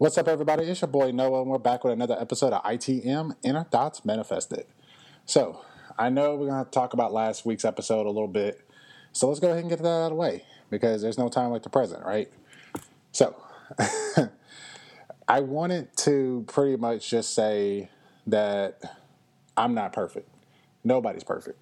What's up, everybody? It's your boy Noah, and we're back with another episode of ITM Inner Thoughts Manifested. So, I know we're going to talk about last week's episode a little bit, so let's go ahead and get that out of the way because there's no time like the present, right? So, I wanted to pretty much just say that I'm not perfect. Nobody's perfect.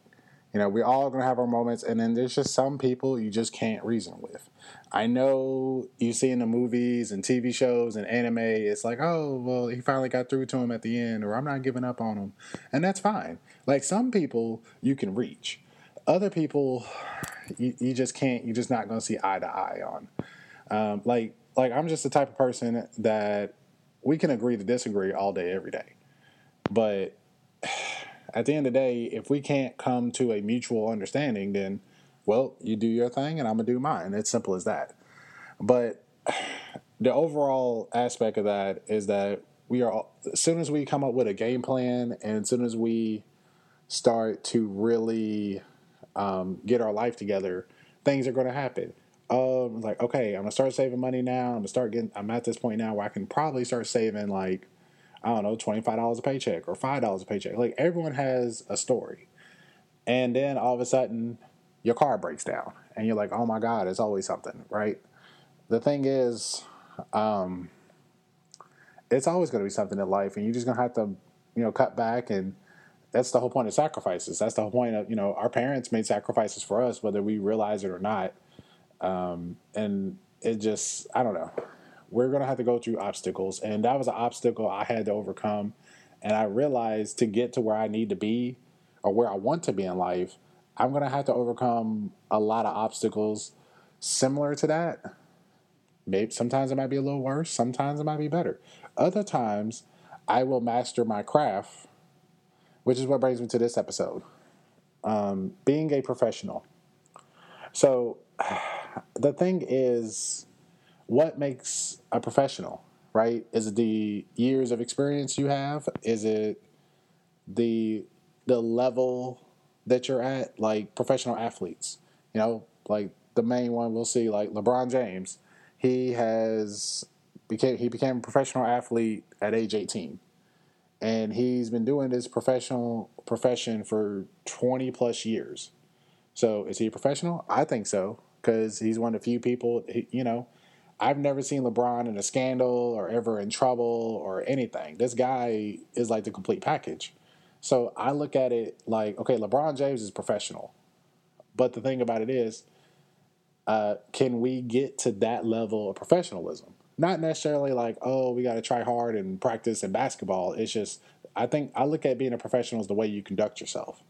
You know, we're all going to have our moments, and then there's just some people you just can't reason with. I know you see in the movies and TV shows and anime, it's like, oh, well, he finally got through to him at the end, or I'm not giving up on him. And that's fine. Like some people you can reach, other people you, you just can't, you're just not going to see eye to eye on. Um, like, like I'm just the type of person that we can agree to disagree all day, every day. But at the end of the day, if we can't come to a mutual understanding, then well, you do your thing and I'm gonna do mine. It's simple as that. But the overall aspect of that is that we are as soon as we come up with a game plan and as soon as we start to really um, get our life together, things are going to happen. Um, like okay, I'm gonna start saving money now. I'm gonna start getting. I'm at this point now where I can probably start saving like I don't know, twenty five dollars a paycheck or five dollars a paycheck. Like everyone has a story, and then all of a sudden your car breaks down and you're like, oh my God, it's always something, right? The thing is, um, it's always going to be something in life and you're just going to have to, you know, cut back. And that's the whole point of sacrifices. That's the whole point of, you know, our parents made sacrifices for us, whether we realize it or not. Um, and it just, I don't know. We're going to have to go through obstacles. And that was an obstacle I had to overcome. And I realized to get to where I need to be or where I want to be in life, I'm going to have to overcome a lot of obstacles similar to that. Maybe sometimes it might be a little worse, sometimes it might be better. Other times, I will master my craft, which is what brings me to this episode. Um, being a professional. So, the thing is, what makes a professional, right? Is it the years of experience you have? Is it the the level that you're at, like professional athletes. You know, like the main one we'll see, like LeBron James. He has became he became a professional athlete at age 18, and he's been doing this professional profession for 20 plus years. So is he a professional? I think so because he's one of the few people. You know, I've never seen LeBron in a scandal or ever in trouble or anything. This guy is like the complete package. So I look at it like, okay, LeBron James is professional. But the thing about it is, uh, can we get to that level of professionalism? Not necessarily like, oh, we got to try hard and practice in basketball. It's just, I think I look at being a professional as the way you conduct yourself.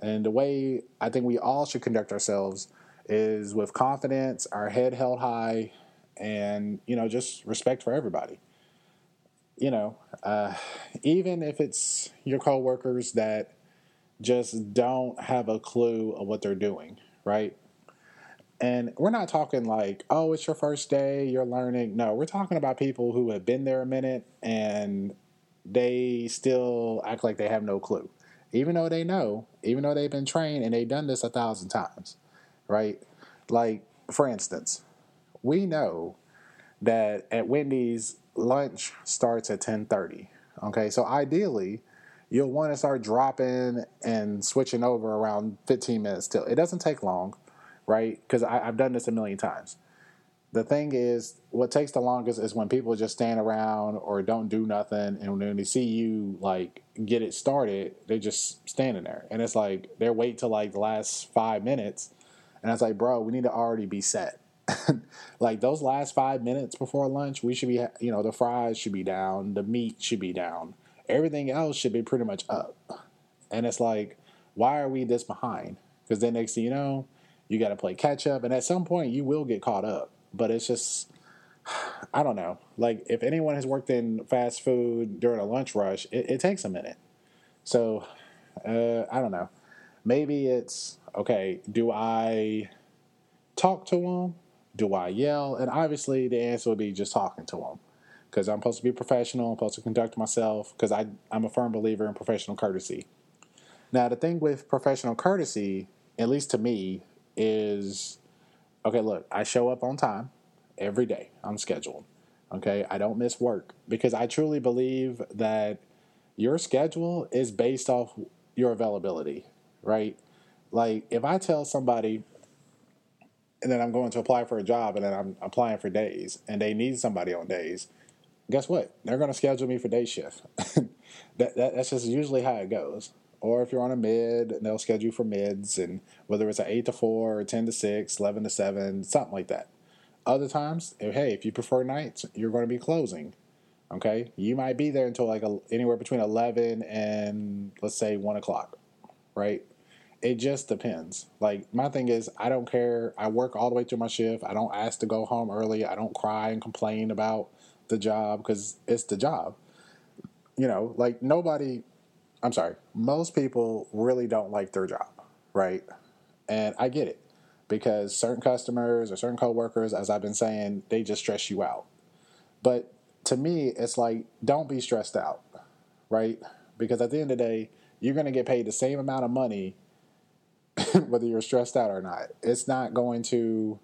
And the way I think we all should conduct ourselves is with confidence, our head held high, and, you know, just respect for everybody you know, uh, even if it's your coworkers that just don't have a clue of what they're doing, right? And we're not talking like, oh, it's your first day, you're learning. No, we're talking about people who have been there a minute and they still act like they have no clue. Even though they know, even though they've been trained and they've done this a thousand times, right? Like, for instance, we know that at Wendy's lunch starts at 10:30. Okay, so ideally, you'll want to start dropping and switching over around 15 minutes till. It doesn't take long, right? Because I've done this a million times. The thing is, what takes the longest is when people just stand around or don't do nothing, and when they see you like get it started, they're just standing there, and it's like they're wait till like the last five minutes, and it's like, bro, we need to already be set. like those last five minutes before lunch, we should be, you know, the fries should be down, the meat should be down, everything else should be pretty much up. And it's like, why are we this behind? Because then next thing you know, you got to play catch up, and at some point you will get caught up. But it's just, I don't know. Like if anyone has worked in fast food during a lunch rush, it, it takes a minute. So uh, I don't know. Maybe it's okay. Do I talk to them? Do I yell? And obviously, the answer would be just talking to them because I'm supposed to be professional. I'm supposed to conduct myself because I'm a firm believer in professional courtesy. Now, the thing with professional courtesy, at least to me, is okay, look, I show up on time every day. I'm scheduled. Okay, I don't miss work because I truly believe that your schedule is based off your availability, right? Like if I tell somebody and then I'm going to apply for a job and then I'm applying for days and they need somebody on days, guess what? They're going to schedule me for day shift. that, that, that's just usually how it goes. Or if you're on a mid, they'll schedule you for mids, and whether it's an 8 to 4, or 10 to 6, 11 to 7, something like that. Other times, if, hey, if you prefer nights, you're going to be closing. Okay, you might be there until like a, anywhere between 11 and let's say 1 o'clock, right? It just depends. Like, my thing is, I don't care. I work all the way through my shift. I don't ask to go home early. I don't cry and complain about the job because it's the job. You know, like nobody, I'm sorry, most people really don't like their job, right? And I get it because certain customers or certain coworkers, as I've been saying, they just stress you out. But to me, it's like, don't be stressed out, right? Because at the end of the day, you're going to get paid the same amount of money whether you're stressed out or not. It's not going to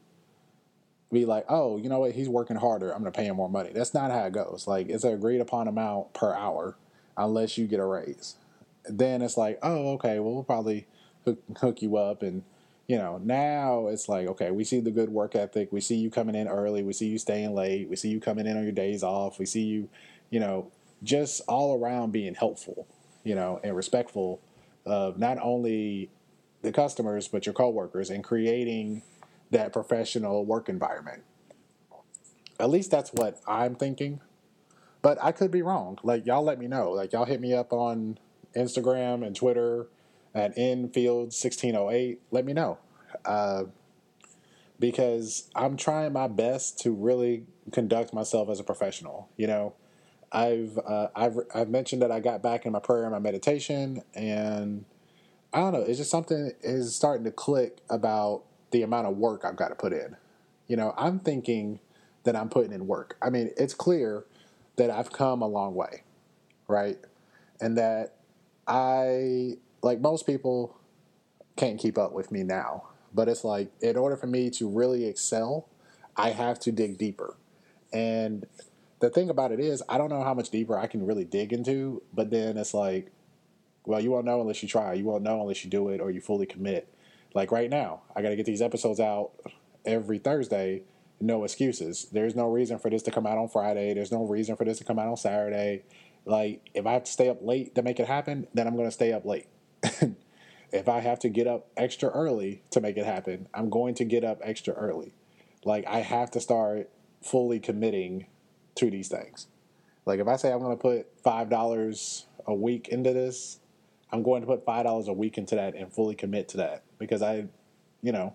be like, oh, you know what, he's working harder. I'm going to pay him more money. That's not how it goes. Like, it's an agreed upon amount per hour unless you get a raise. Then it's like, oh, okay, well, we'll probably hook, hook you up. And, you know, now it's like, okay, we see the good work ethic. We see you coming in early. We see you staying late. We see you coming in on your days off. We see you, you know, just all around being helpful, you know, and respectful of not only the customers, but your coworkers and creating that professional work environment. At least that's what I'm thinking. But I could be wrong. Like y'all let me know. Like y'all hit me up on Instagram and Twitter at infield1608. Let me know. Uh, because I'm trying my best to really conduct myself as a professional. You know, I've uh, I've I've mentioned that I got back in my prayer and my meditation, and I don't know. It's just something is starting to click about the amount of work I've got to put in. You know, I'm thinking that I'm putting in work. I mean, it's clear that I've come a long way, right? And that I, like most people, can't keep up with me now. But it's like, in order for me to really excel, I have to dig deeper. And the thing about it is, I don't know how much deeper I can really dig into, but then it's like, well, you won't know unless you try. You won't know unless you do it or you fully commit. Like right now, I got to get these episodes out every Thursday. No excuses. There's no reason for this to come out on Friday. There's no reason for this to come out on Saturday. Like, if I have to stay up late to make it happen, then I'm going to stay up late. if I have to get up extra early to make it happen, I'm going to get up extra early. Like, I have to start fully committing to these things. Like, if I say I'm going to put $5 a week into this, I'm going to put $5 a week into that and fully commit to that because I, you know,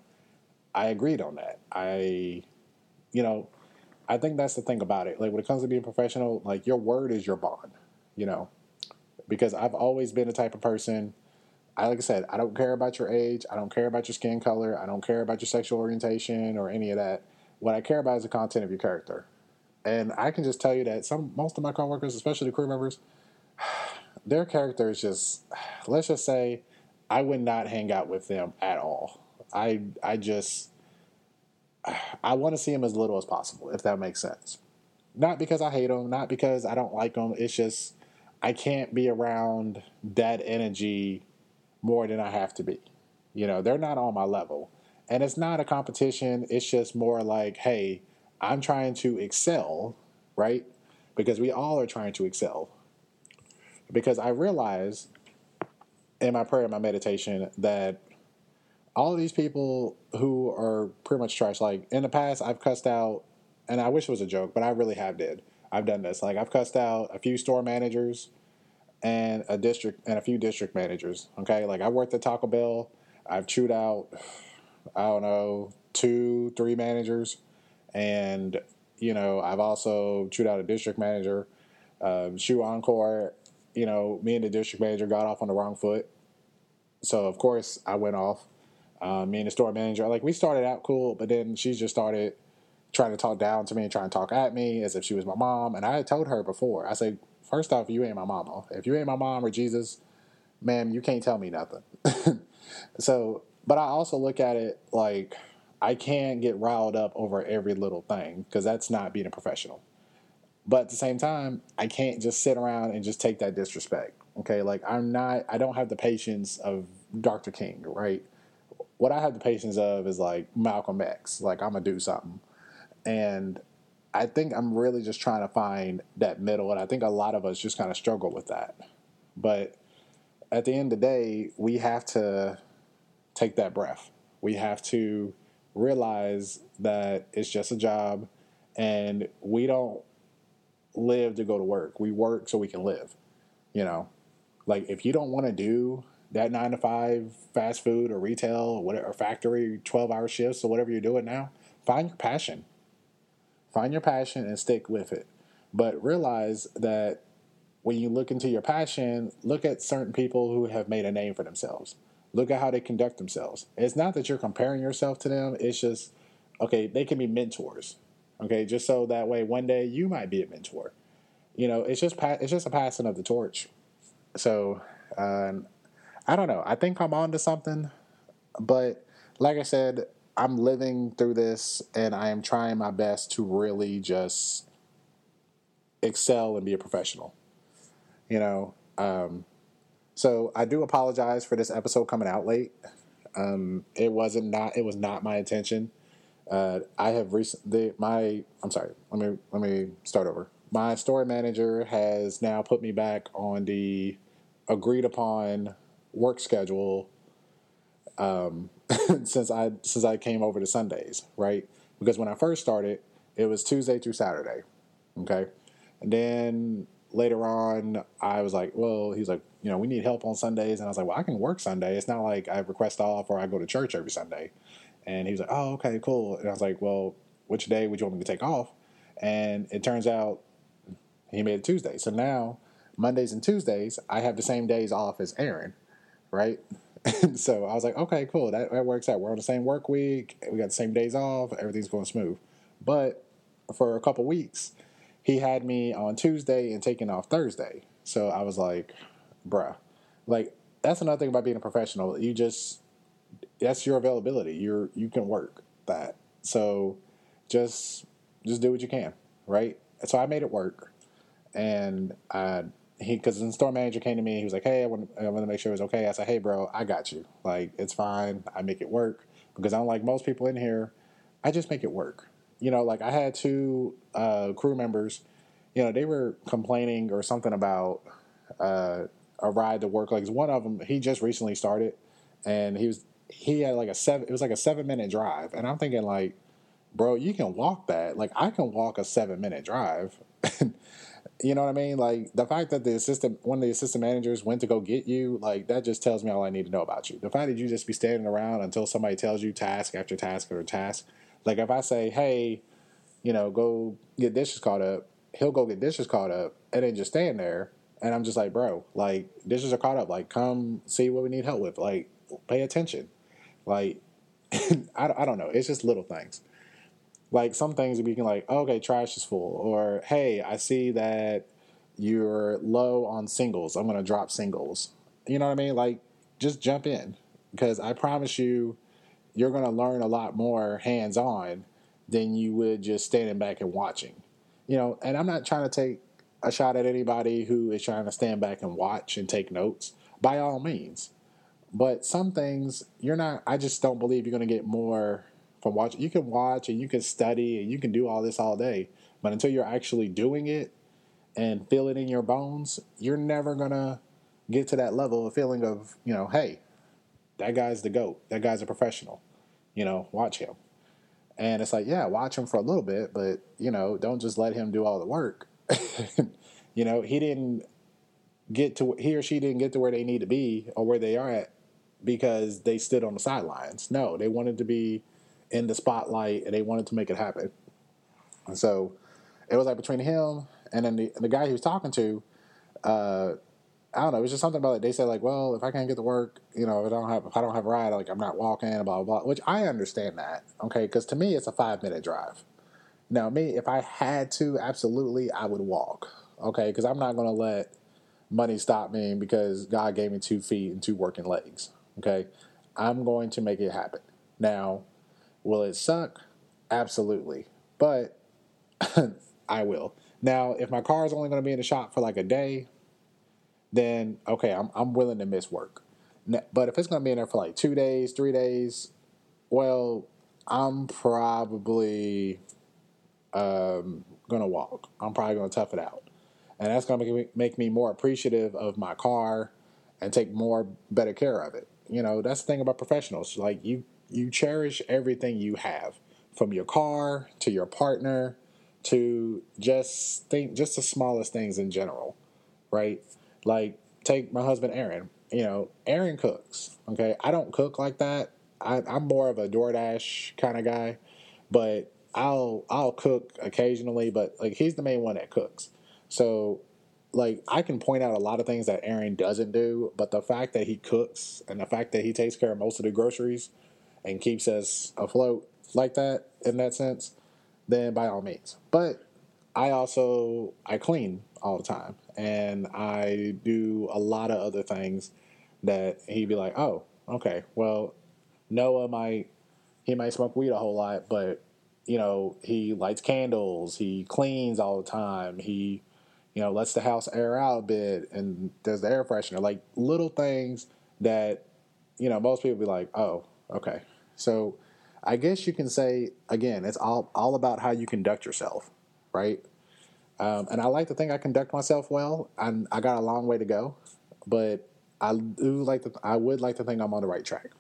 I agreed on that. I, you know, I think that's the thing about it. Like when it comes to being professional, like your word is your bond, you know, because I've always been the type of person. I like I said, I don't care about your age. I don't care about your skin color. I don't care about your sexual orientation or any of that. What I care about is the content of your character. And I can just tell you that some most of my coworkers, especially the crew members, their character is just let's just say I would not hang out with them at all. I I just I want to see them as little as possible, if that makes sense. Not because I hate them, not because I don't like them. It's just I can't be around that energy more than I have to be. You know, they're not on my level. And it's not a competition. It's just more like, hey, I'm trying to excel, right? Because we all are trying to excel. Because I realize in my prayer and my meditation that all of these people who are pretty much trash, like in the past, I've cussed out, and I wish it was a joke, but I really have did. I've done this. Like I've cussed out a few store managers and a district and a few district managers. Okay, like I worked at Taco Bell. I've chewed out, I don't know, two, three managers, and you know I've also chewed out a district manager. Um, Shoe Encore, you know, me and the district manager got off on the wrong foot, so of course I went off uh, me and the store manager, like we started out cool, but then she just started trying to talk down to me and trying to talk at me as if she was my mom. And I had told her before, I said, first off, you ain't my mama. If you ain't my mom or Jesus, ma'am, you can't tell me nothing. so, but I also look at it like I can't get riled up over every little thing because that's not being a professional. But at the same time, I can't just sit around and just take that disrespect. Okay, like I'm not, I don't have the patience of Dr. King, right? What I have the patience of is like Malcolm X. Like I'm gonna do something, and I think I'm really just trying to find that middle, and I think a lot of us just kind of struggle with that. But at the end of the day, we have to take that breath. We have to realize that it's just a job, and we don't live to go to work. We work so we can live. You know, like if you don't want to do that nine to five fast food or retail or whatever or factory twelve hour shifts or whatever you're doing now, find your passion. Find your passion and stick with it. But realize that when you look into your passion, look at certain people who have made a name for themselves. Look at how they conduct themselves. It's not that you're comparing yourself to them. It's just okay. They can be mentors. Okay, just so that way one day you might be a mentor. You know, it's just it's just a passing of the torch. So um, I don't know. I think I'm on to something, but like I said, I'm living through this and I am trying my best to really just excel and be a professional. You know, um, so I do apologize for this episode coming out late. Um, it wasn't not it was not my intention. Uh, I have recently my I'm sorry. Let me let me start over. My story manager has now put me back on the agreed upon work schedule um, since I since I came over to Sundays, right? Because when I first started, it was Tuesday through Saturday, okay, and then later on, I was like, well, he's like, you know, we need help on Sundays, and I was like, well, I can work Sunday. It's not like I request off or I go to church every Sunday. And he was like, oh, okay, cool. And I was like, well, which day would you want me to take off? And it turns out he made it Tuesday. So now Mondays and Tuesdays, I have the same days off as Aaron, right? so I was like, okay, cool. That, that works out. We're on the same work week. We got the same days off. Everything's going smooth. But for a couple weeks, he had me on Tuesday and taking off Thursday. So I was like, bruh, like that's another thing about being a professional. You just that's your availability. You're you can work that. So just just do what you can, right? So I made it work, and I he because the store manager came to me. He was like, "Hey, I want I want to make sure it's okay." I said, "Hey, bro, I got you. Like it's fine. I make it work because unlike most people in here, I just make it work. You know, like I had two uh, crew members. You know, they were complaining or something about uh, a ride to work. Like one of them, he just recently started, and he was he had like a seven. It was like a seven minute drive, and I'm thinking like, bro, you can walk that. Like I can walk a seven minute drive. you know what I mean? Like the fact that the assistant, one of the assistant managers went to go get you, like that just tells me all I need to know about you. The fact that you just be standing around until somebody tells you task after task after task. Like if I say, hey, you know, go get dishes caught up, he'll go get dishes caught up, and then just stand there. And I'm just like, bro, like dishes are caught up. Like come see what we need help with. Like pay attention. Like, I, I don't know. It's just little things. Like some things we can like, okay, trash is full, or hey, I see that you're low on singles. I'm gonna drop singles. You know what I mean? Like, just jump in because I promise you, you're gonna learn a lot more hands on than you would just standing back and watching. You know, and I'm not trying to take a shot at anybody who is trying to stand back and watch and take notes. By all means, but some things you're not. I just don't believe you're going to get more from watching. You can watch and you can study and you can do all this all day, but until you're actually doing it and feel it in your bones, you're never gonna get to that level of feeling of you know, hey, that guy's the goat. That guy's a professional. You know, watch him. And it's like, yeah, watch him for a little bit, but you know, don't just let him do all the work. you know, he didn't get to he or she didn't get to where they need to be or where they are at because they stood on the sidelines. No, they wanted to be in the spotlight and they wanted to make it happen. And so it was like between him and then the, the guy he was talking to, uh, I don't know. It was just something about it. They said like, well, if I can't get to work, you know, if I don't have if I don't have a ride, like I'm not walking, blah blah blah. Which I understand that, okay? Because to me, it's a five minute drive. Now, me, if I had to, absolutely, I would walk, okay? Because I'm not to let money stop me because God gave me two feet and two working legs, Okay. I'm going to make it happen. Now, will it suck? Absolutely. But I will. Now, if my car is only going to be in the shop for like a day, then okay, I'm I'm willing to miss work. But if it's going to be in there for like two days, three days, well, I'm probably um, going to walk. I'm probably going to tough it out, and that's going to make me more appreciative of my car and take more better care of it. You know, that's the thing about professionals. Like you, you cherish everything you have, from your car to your partner to just think just the smallest things in general, right? Like take my husband Aaron. You know, Aaron cooks. Okay, I don't cook like that. I, I'm more of a DoorDash kind of guy, but I'll I'll cook occasionally. But like he's the main one that cooks. So like I can point out a lot of things that Aaron doesn't do, but the fact that he cooks and the fact that he takes care of most of the groceries and keeps us afloat like that in that sense, then by all means. But I also I clean all the time and I do a lot of other things that he'd be like, "Oh, okay. Well, Noah might he might smoke weed a whole lot, but you know, he lights candles, he cleans all the time, he you know, lets the house air out a bit and does the air freshener, like little things that, you know, most people be like, oh, okay. So I guess you can say, again, it's all, all about how you conduct yourself, right? Um, and I like to think I conduct myself well. i I got a long way to go, but I do like to, I would like to think I'm on the right track.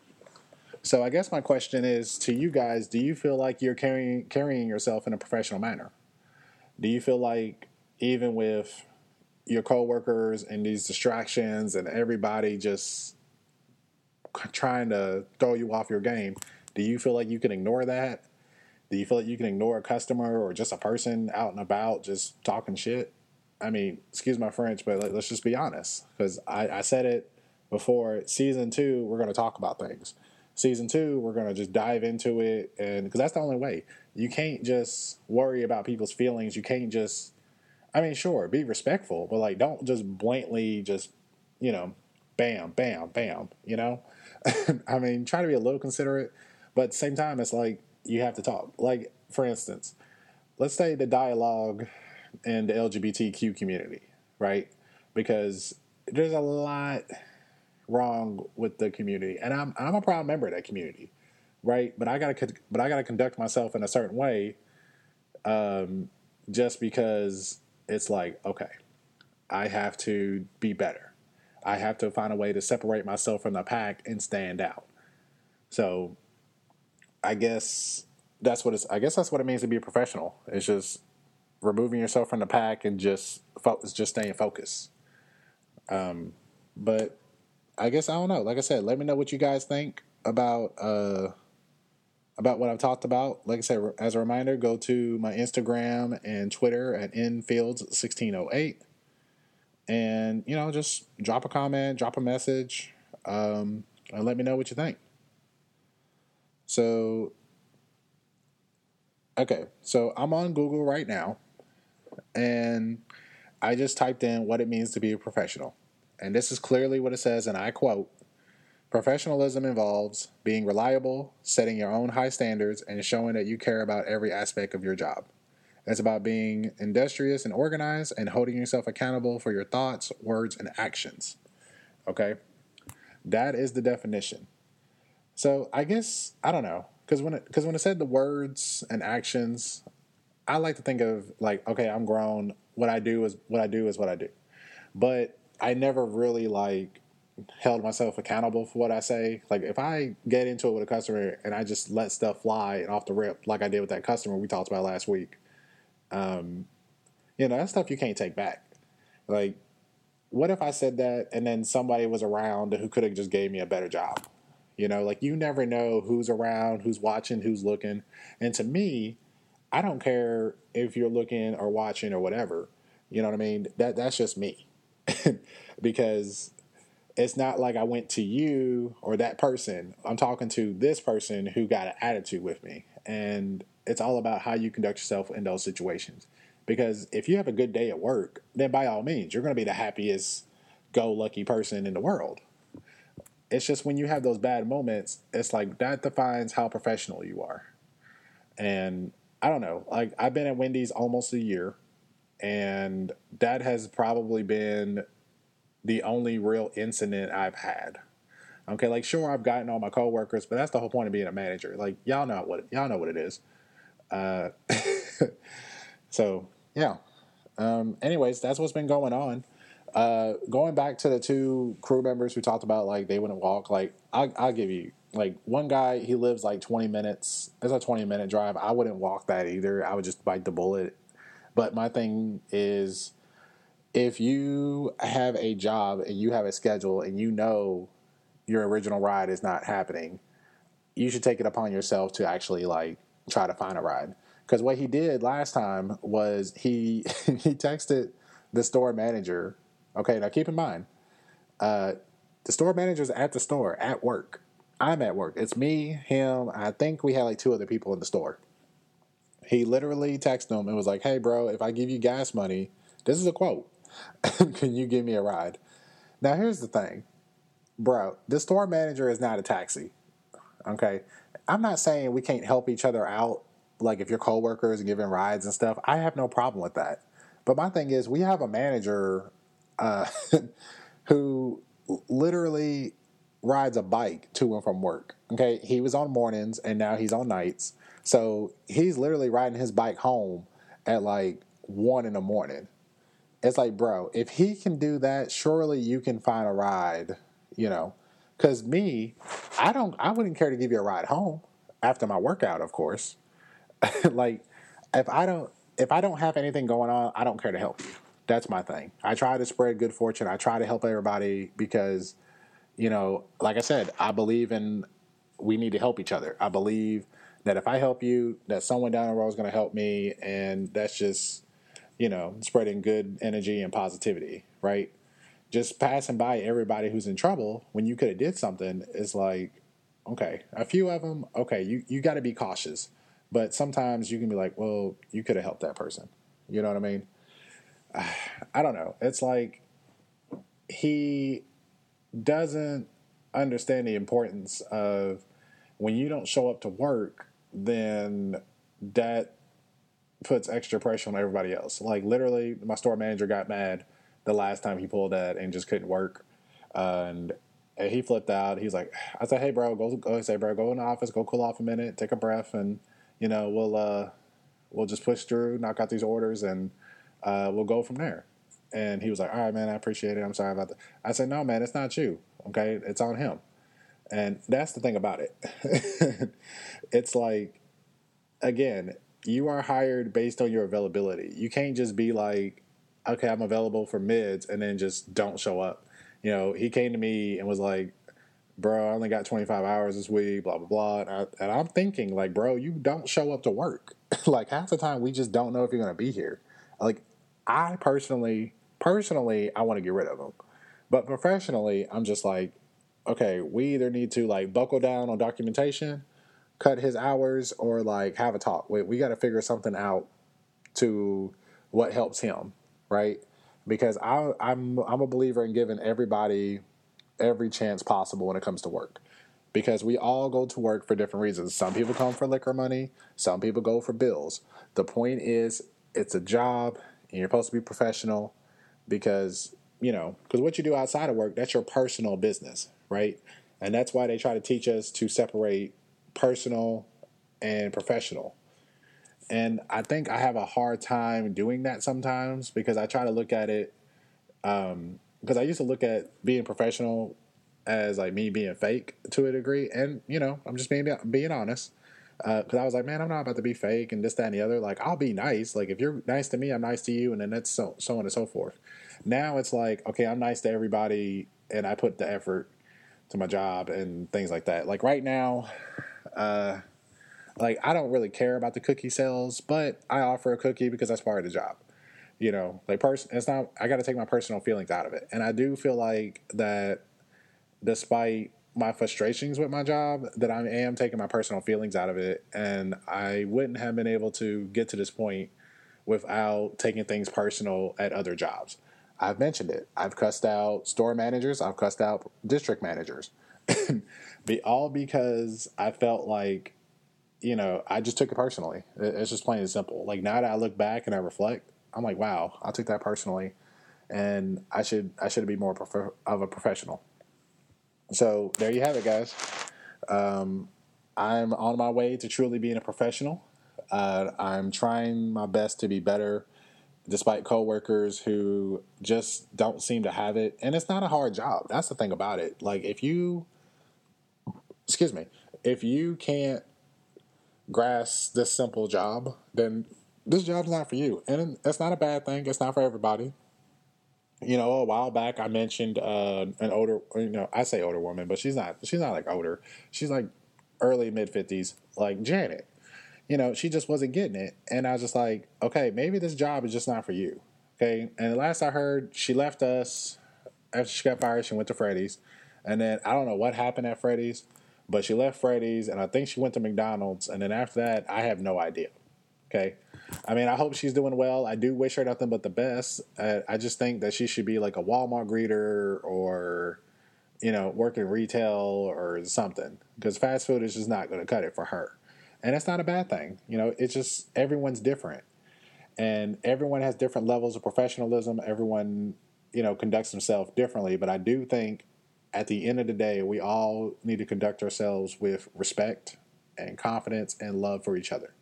So I guess my question is to you guys: Do you feel like you're carrying carrying yourself in a professional manner? Do you feel like even with your coworkers and these distractions and everybody just trying to throw you off your game, do you feel like you can ignore that? Do you feel like you can ignore a customer or just a person out and about just talking shit? I mean, excuse my French, but let's just be honest. Because I, I said it before. Season two, we're going to talk about things. Season two, we're going to just dive into it, and because that's the only way. You can't just worry about people's feelings. You can't just I mean, sure, be respectful, but like, don't just blatantly just, you know, bam, bam, bam. You know, I mean, try to be a little considerate, but at the same time, it's like you have to talk. Like, for instance, let's say the dialogue in the LGBTQ community, right? Because there's a lot wrong with the community, and I'm I'm a proud member of that community, right? But I gotta but I gotta conduct myself in a certain way, um, just because it's like, okay, I have to be better. I have to find a way to separate myself from the pack and stand out. So I guess that's what it's I guess that's what it means to be a professional. It's just removing yourself from the pack and just focus just staying focused. Um but I guess I don't know. Like I said, let me know what you guys think about uh about what I've talked about. Like I said, as a reminder, go to my Instagram and Twitter at nfields1608. And, you know, just drop a comment, drop a message, um, and let me know what you think. So, okay, so I'm on Google right now, and I just typed in what it means to be a professional. And this is clearly what it says, and I quote Professionalism involves being reliable, setting your own high standards, and showing that you care about every aspect of your job. It's about being industrious and organized and holding yourself accountable for your thoughts, words, and actions. Okay? That is the definition. So I guess I don't know because when it because when it said the words and actions, I like to think of like okay, I'm grown. What I do is what I do is what I do, but I never really like held myself accountable for what I say. Like if I get into it with a customer and I just let stuff fly and off the rip, like I did with that customer we talked about last week, um, you know, that stuff you can't take back. Like, what if I said that and then somebody was around who could have just gave me a better job? You know, like you never know who's around, who's watching, who's looking. And to me, I don't care if you're looking or watching or whatever. You know what I mean? That that's just me. because it's not like I went to you or that person. I'm talking to this person who got an attitude with me. And it's all about how you conduct yourself in those situations. Because if you have a good day at work, then by all means, you're going to be the happiest go lucky person in the world. It's just when you have those bad moments, it's like that defines how professional you are. And I don't know, like I've been at Wendy's almost a year. and that has probably been the only real incident I've had. Okay, like sure I've gotten all my coworkers, but that's the whole point of being a manager. Like y'all know what y'all know what it is. Uh, so yeah. Um, anyways, that's what's been going on. Uh, going back to the two crew members who talked about like they wouldn't walk. Like I, I'll give you like one guy. He lives like twenty minutes. It's a twenty minute drive. I wouldn't walk that either. I would just bite the bullet. But my thing is, if you have a job and you have a schedule and you know your original ride is not happening, you should take it upon yourself to actually like try to find a ride. Because what he did last time was he he texted the store manager. Okay, now keep in mind, uh, the store manager's at the store at work. I'm at work. It's me, him. I think we had like two other people in the store. He literally texted him and was like, "Hey, bro, if I give you gas money, this is a quote. Can you give me a ride?" Now, here's the thing, bro. The store manager is not a taxi. Okay, I'm not saying we can't help each other out like if you're coworkers and giving rides and stuff, I have no problem with that. But my thing is, we have a manager uh, who literally rides a bike to and from work. Okay, he was on mornings and now he's on nights, so he's literally riding his bike home at like one in the morning. It's like, bro, if he can do that, surely you can find a ride. You know, because me, I don't, I wouldn't care to give you a ride home after my workout, of course. like if I don't if I don't have anything going on, I don't care to help you. That's my thing. I try to spread good fortune. I try to help everybody because, you know, like I said, I believe in we need to help each other. I believe that if I help you, that someone down the road is going to help me, and that's just, you know, spreading good energy and positivity, right? Just passing by everybody who's in trouble when you could have did something is like, okay, a few of them, okay, you you got to be cautious but sometimes you can be like, well, you could have helped that person. You know what I mean? I don't know. It's like he doesn't understand the importance of when you don't show up to work, then that puts extra pressure on everybody else. Like literally, my store manager got mad the last time he pulled that and just couldn't work, uh, and, and he flipped out. He's like, I said, hey bro, go go say bro, go in the office, go cool off a minute, take a breath, and you know, we'll uh, we'll just push through, knock out these orders, and uh, we'll go from there. And he was like, "All right, man, I appreciate it. I'm sorry about that." I said, "No, man, it's not you. Okay, it's on him." And that's the thing about it. it's like, again, you are hired based on your availability. You can't just be like, "Okay, I'm available for mids," and then just don't show up. You know, he came to me and was like, bro, I only got 25 hours this week, blah, blah, blah. And, I, and I'm thinking, like, bro, you don't show up to work. like, half the time, we just don't know if you're going to be here. Like, I personally, personally, I want to get rid of them. But professionally, I'm just like, okay, we either need to, like, buckle down on documentation, cut his hours, or, like, have a talk. We, we got to figure something out to what helps him, right? Because I, I'm, I'm a believer in giving everybody – every chance possible when it comes to work because we all go to work for different reasons. Some people come for liquor money, some people go for bills. The point is, it's a job and you're supposed to be professional because, you know, because what you do outside of work, that's your personal business, right? And that's why they try to teach us to separate personal and professional. And I think I have a hard time doing that sometimes because I try to look at it um, because I used to look at being professional as like me being fake to a degree, and you know, I'm just being being honest. Because uh, I was like, man, I'm not about to be fake and this, that, and the other. Like, I'll be nice. Like, if you're nice to me, I'm nice to you, and then that's so so on and so forth. Now it's like, okay, I'm nice to everybody, and I put the effort to my job and things like that. Like right now, uh, like I don't really care about the cookie sales, but I offer a cookie because that's part of the job. You know like person it's not i got to take my personal feelings out of it. And i do feel like that despite my frustrations with my job that i am taking my personal feelings out of it. And i wouldn't have been able to get to this point without taking things personal at other jobs. I've mentioned it. I've cussed out store managers. I've cussed out district managers be all because i felt like you know i just took it personally it's just plain and simple like now that i look back and i reflect I'm like, wow, I took that personally, and I should I should be more prefer- of a professional. So there you have it, guys. Um, I'm on my way to truly being a professional. Uh, I'm trying my best to be better, despite coworkers who just don't seem to have it. And it's not a hard job. That's the thing about it. Like if you, excuse me, if you can't grasp this simple job, then this job's not for you. And it's not a bad thing. It's not for everybody. You know, a while back I mentioned uh, an older, you know, I say older woman, but she's not. She's not like older. She's like early mid fifties, like Janet. You know, she just wasn't getting it, and I was just like, okay, maybe this job is just not for you. Okay, and the last I heard, she left us after she got fired. She went to Freddy's, and then I don't know what happened at Freddy's, but she left Freddy's, and I think she went to McDonald's, and then after that, I have no idea. Okay, I mean, I hope she's doing well. I do wish her nothing but the best. Uh, I just think that she should be like a Walmart greeter or, you know, working retail or something because fast food is just not going to cut it for her. And that's not a bad thing. You know, it's just everyone's different. And everyone has different levels of professionalism. Everyone, you know, conducts themselves differently. But I do think at the end of the day, we all need to conduct ourselves with respect and confidence and love for each other,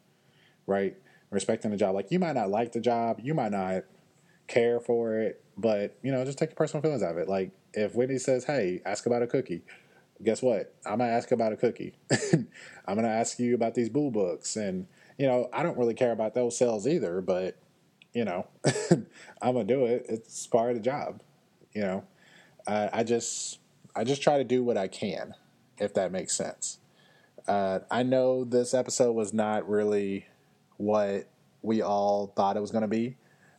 right? respecting the job. Like you might not like the job, you might not care for it, but you know, just take your personal feelings out of it. Like if Whitney says, "Hey, ask about a cookie," guess what? I'm gonna ask about a cookie. I'm gonna ask you about these boo books, and you know, I don't really care about those sales either, but you know, I'm gonna do it. It's part of the job. You know, uh, I just I just try to do what I can, if that makes sense. Uh, I know this episode was not really what we all thought it was going to be.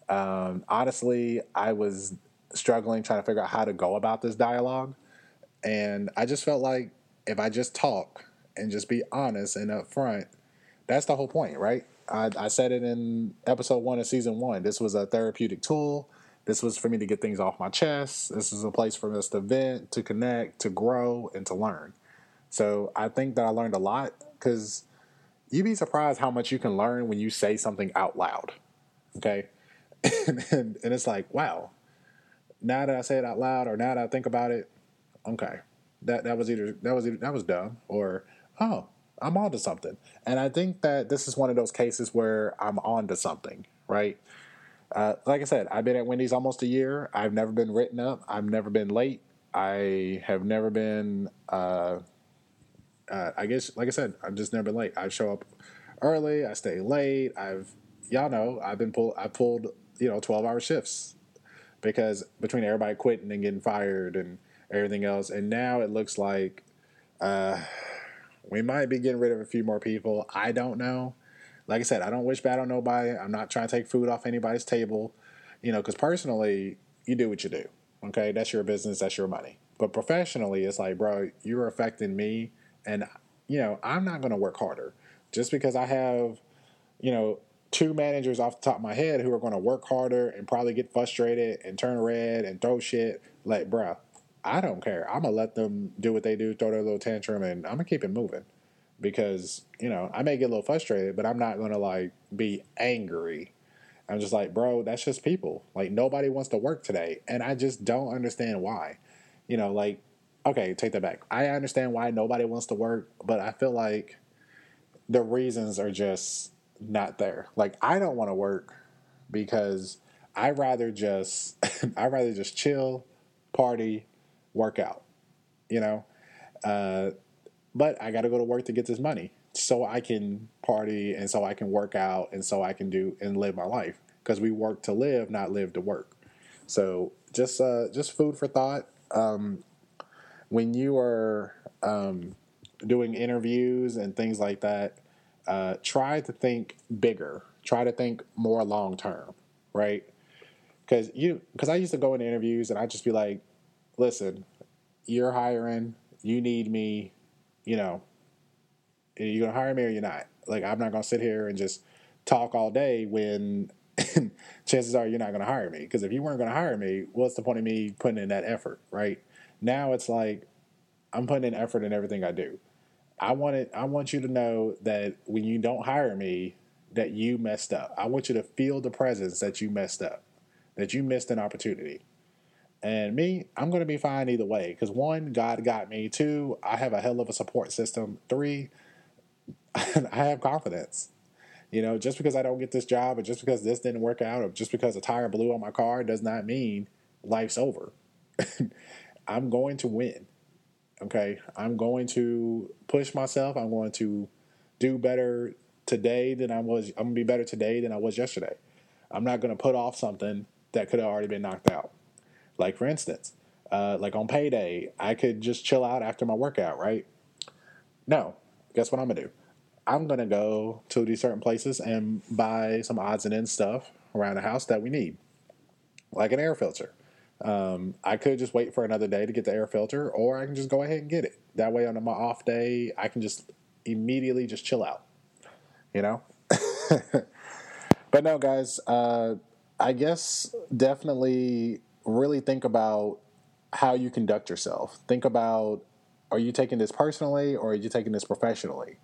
Um, honestly, I was struggling trying to figure out how to go about this dialogue. And I just felt like if I just talk and just be honest and upfront, that's the whole point, right? I, I said it in episode one of season one. This was a therapeutic tool. This was for me to get things off my chest. This is a place for us to vent, to connect, to grow, and to learn. So I think that I learned a lot because you'd be surprised how much you can learn when you say something out loud. Okay. and, and, and, it's like, wow, now that I say it out loud or now that I think about it, okay, that, that was either, that was either, that was dumb or, oh, I'm on to something. And I think that this is one of those cases where I'm on to something, right? Uh, like I said, I've been at Wendy's almost a year. I've never been written up. I've never been late. I have never been, uh, uh, I guess, like I said, I've just never been late. I show up early. I stay late. I've, y'all know, I've been pulled. I pulled, you know, twelve hour shifts because between everybody quitting and getting fired and everything else, and now it looks like uh, we might be getting rid of a few more people. I don't know. Like I said, I don't wish bad on nobody. I'm not trying to take food off anybody's table, you know, because personally, you do what you do. Okay, that's your business. That's your money. But professionally, it's like, bro, you're affecting me and, you know, I'm not going to work harder just because I have, you know, two managers off the top of my head who are going to work harder and probably get frustrated and turn red and throw shit. Like, bruh, I don't care. I'm going to let them do what they do, throw their little tantrum, and I'm going to keep it moving because, you know, I may get a little frustrated, but I'm not to like be angry. I'm just like, bro, that's just people. Like, nobody wants to work today. And I just don't understand why. You know, like, okay, take that back. I understand why nobody wants to work, but I feel like the reasons are just not there. Like I don't want to work because I rather just I rather just chill, party, work out. You know, uh, but I got to go to work to get this money so I can party and so I can work out and so I can do and live my life because we work to live, not live to work. So just uh, just food for thought. Um, when you are um, doing interviews and things like that, uh, try to think bigger. Try to think more long term, right? Because you, because I used to go into interviews and I'd just be like, "Listen, you're hiring. You need me. You know, you're gonna hire me or you're not. Like, I'm not gonna sit here and just talk all day when." chances are you're not to hire me because if you weren't to hire me, what's the point of me putting in that effort, right? Now it's like I'm putting in effort in everything I do. I want it, I want you to know that when you don't hire me, that you messed up. I want you to feel the presence that you messed up, that you missed an opportunity. And me, I'm going to be fine either way because one, God got me. Two, I have a hell of a support system. Three, I have confidence. You know, just because I don't get this job or just because this didn't work out or just because a tire blew on my car does not mean life's over. I'm going to win. Okay. I'm going to push myself. I'm going to do better today than I was. I'm going to be better today than I was yesterday. I'm not going to put off something that could have already been knocked out. Like, for instance, uh, like on payday, I could just chill out after my workout, right? No. Guess what I'm to do? I'm to go to these certain places and buy some odds and ends stuff around the house that we need, like an air filter. Um, I could just wait for another day to get the air filter, or I can just go ahead and get it. That way, on my off day, I can just immediately just chill out. You know. but no, guys. Uh, I guess definitely really think about how you conduct yourself. Think about are you taking this personally or are you taking this professionally?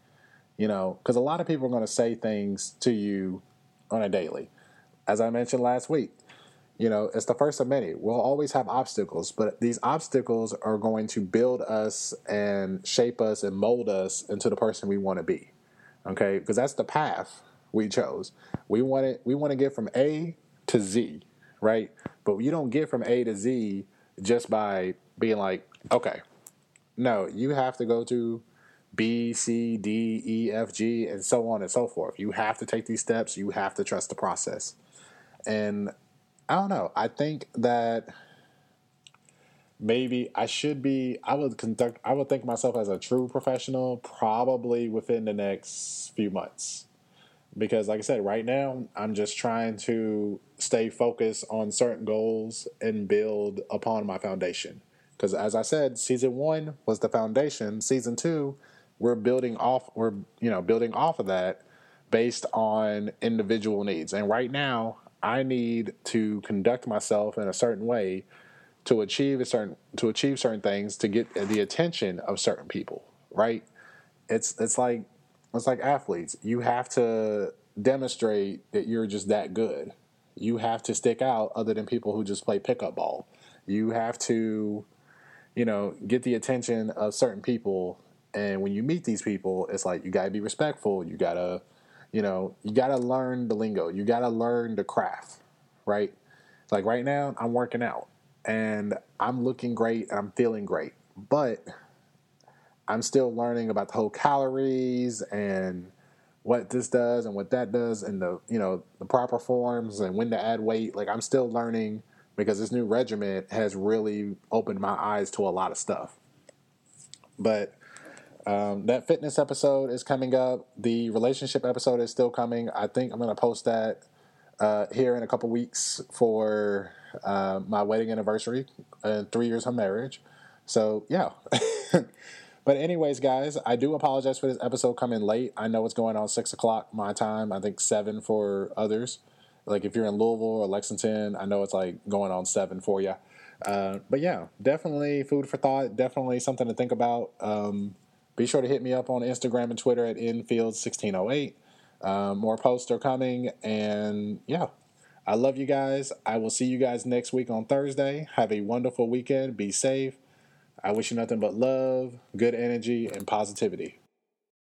You know, because a lot of people are going to say things to you on a daily. As I mentioned last week, you know, it's the first of many. We'll always have obstacles, but these obstacles are going to build us and shape us and mold us into the person we want to be. Okay, because that's the path we chose. We want it. We want to get from A to Z, right? But you don't get from A to Z just by being like, okay, no, you have to go to B, C, D, E, F, G, and so on and so forth. You have to take these steps. You have to trust the process. And I don't know. I think that maybe I should be. I would conduct. I would think myself as a true professional probably within the next few months, because like I said, right now I'm just trying to stay focused on certain goals and build upon my foundation. Because as I said, season one was the foundation. Season two, we're building off. We're you know building off of that based on individual needs. And right now, I need to conduct myself in a certain way to achieve a certain to achieve certain things to get the attention of certain people, right? It's it's like it's like athletes. You have to demonstrate that you're just that good. You have to stick out other than people who just play pickup ball. You have to, you know, get the attention of certain people and when you meet these people, it's like you got to be respectful. You got to you know, you got to learn the lingo. You got to learn the craft, right? Like right now, I'm working out and I'm looking great and I'm feeling great, but I'm still learning about the whole calories and what this does and what that does and the you know the proper forms and when to add weight. Like I'm still learning because this new regimen has really opened my eyes to a lot of stuff. But um, that fitness episode is coming up. The relationship episode is still coming. I think I'm going to post that uh, here in a couple weeks for uh, my wedding anniversary and three years of marriage. So, yeah. but, anyways, guys, I do apologize for this episode coming late. I know it's going on six o'clock my time, I think seven for others. Like if you're in Louisville or Lexington, I know it's like going on seven for you. Uh, but yeah, definitely food for thought. Definitely something to think about. Um, be sure to hit me up on Instagram and Twitter at infield1608. Um, more posts are coming, and yeah, I love you guys. I will see you guys next week on Thursday. Have a wonderful weekend. Be safe. I wish you nothing but love, good energy, and positivity.